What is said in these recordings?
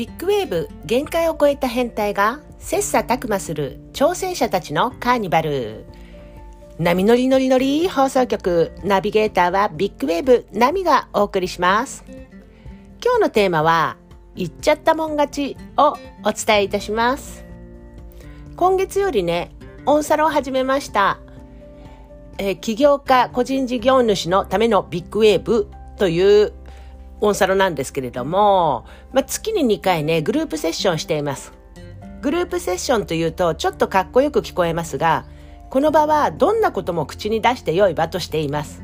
ビッグウェーブ限界を超えた変態が切磋琢磨する挑戦者たちのカーニバル。波乗り乗り乗り放送局ナビゲーターはビッグウェーブナミがお送りします。今日のテーマは言っちゃったもん勝ちをお伝えいたします。今月よりねオンサロを始めました。えー、起業家個人事業主のためのビッグウェーブというオンサロなんですけれども、まあ、月に2回ね、グループセッションしています。グループセッションというとちょっとかっこよく聞こえますが、この場はどんなことも口に出して良い場としています。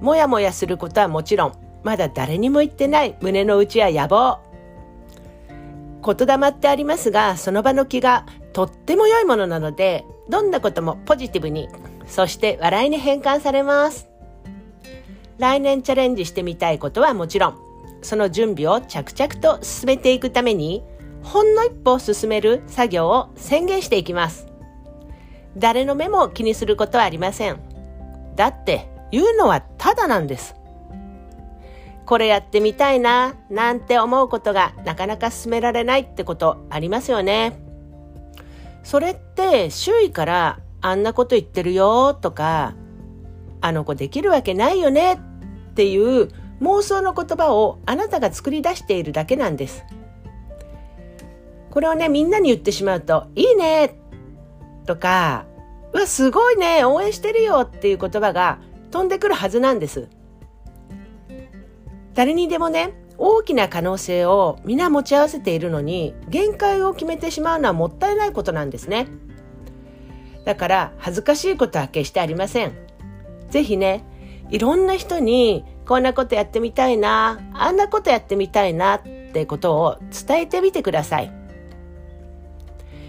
もやもやすることはもちろん、まだ誰にも言ってない胸の内や野望。言霊ってありますが、その場の気がとっても良いものなので、どんなこともポジティブに、そして笑いに変換されます。来年チャレンジしてみたいことはもちろん、その準備を着々と進めていくために、ほんの一歩進める作業を宣言していきます。誰の目も気にすることはありません。だって、言うのはただなんです。これやってみたいな、なんて思うことがなかなか進められないってことありますよね。それって周囲からあんなこと言ってるよとか、あの子できるわけないよねっていう妄想の言葉をあなたが作り出しているだけなんです。これをね、みんなに言ってしまうと、いいねとか、うわ、すごいね応援してるよっていう言葉が飛んでくるはずなんです。誰にでもね、大きな可能性を皆持ち合わせているのに、限界を決めてしまうのはもったいないことなんですね。だから恥ずかしいことは決してありません。ぜひね、いろんな人にこんなことやってみたいな、あんなことやってみたいなってことを伝えてみてください。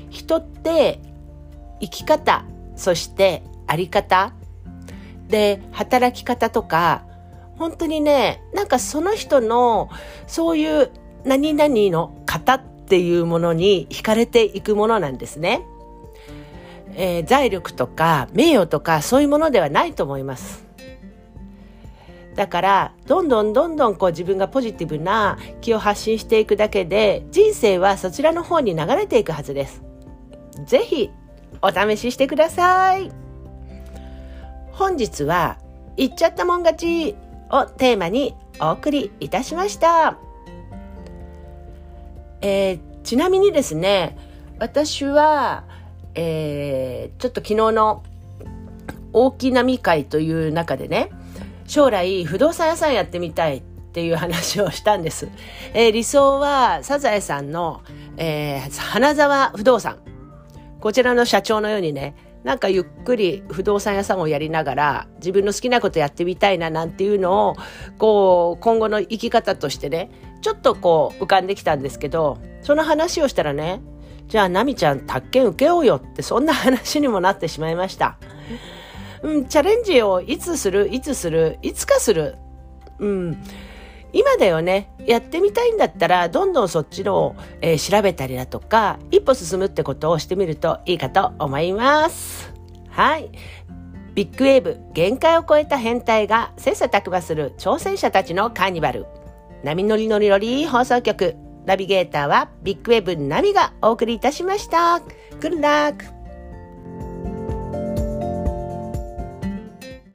人って生き方、そしてあり方、で、働き方とか、本当にね、なんかその人のそういう何々の型っていうものに惹かれていくものなんですね。えー、財力とか名誉とかそういうものではないと思います。だからどんどんどんどんこう自分がポジティブな気を発信していくだけで人生はそちらの方に流れていくはずです。ぜひお試ししてください。本日は言っちゃったもん勝ちをテーマにお送りいたしました。えー、ちなみにですね、私はえー、ちょっと昨日の大きなみ会という中でね、将来不動産屋さんやってみたいっていう話をしたんです。えー、理想はサザエさんの、えー、花沢不動産。こちらの社長のようにね、なんかゆっくり不動産屋さんをやりながら自分の好きなことやってみたいななんていうのをこう今後の生き方としてねちょっとこう浮かんできたんですけどその話をしたらねじゃあ、ナミちゃん、宅建受けようよって、そんな話にもなってしまいました。うん、チャレンジをいつする、いつする、いつかする。うん。今だよね、やってみたいんだったら、どんどんそっちの、えー、調べたりだとか、一歩進むってことをしてみるといいかと思います。はい。ビッグウェーブ、限界を超えた変態が切磋琢磨する挑戦者たちのカーニバル。波乗り乗り乗り放送局。ナビゲーターはビッグウェーブナミがお送りいたしました。Good luck!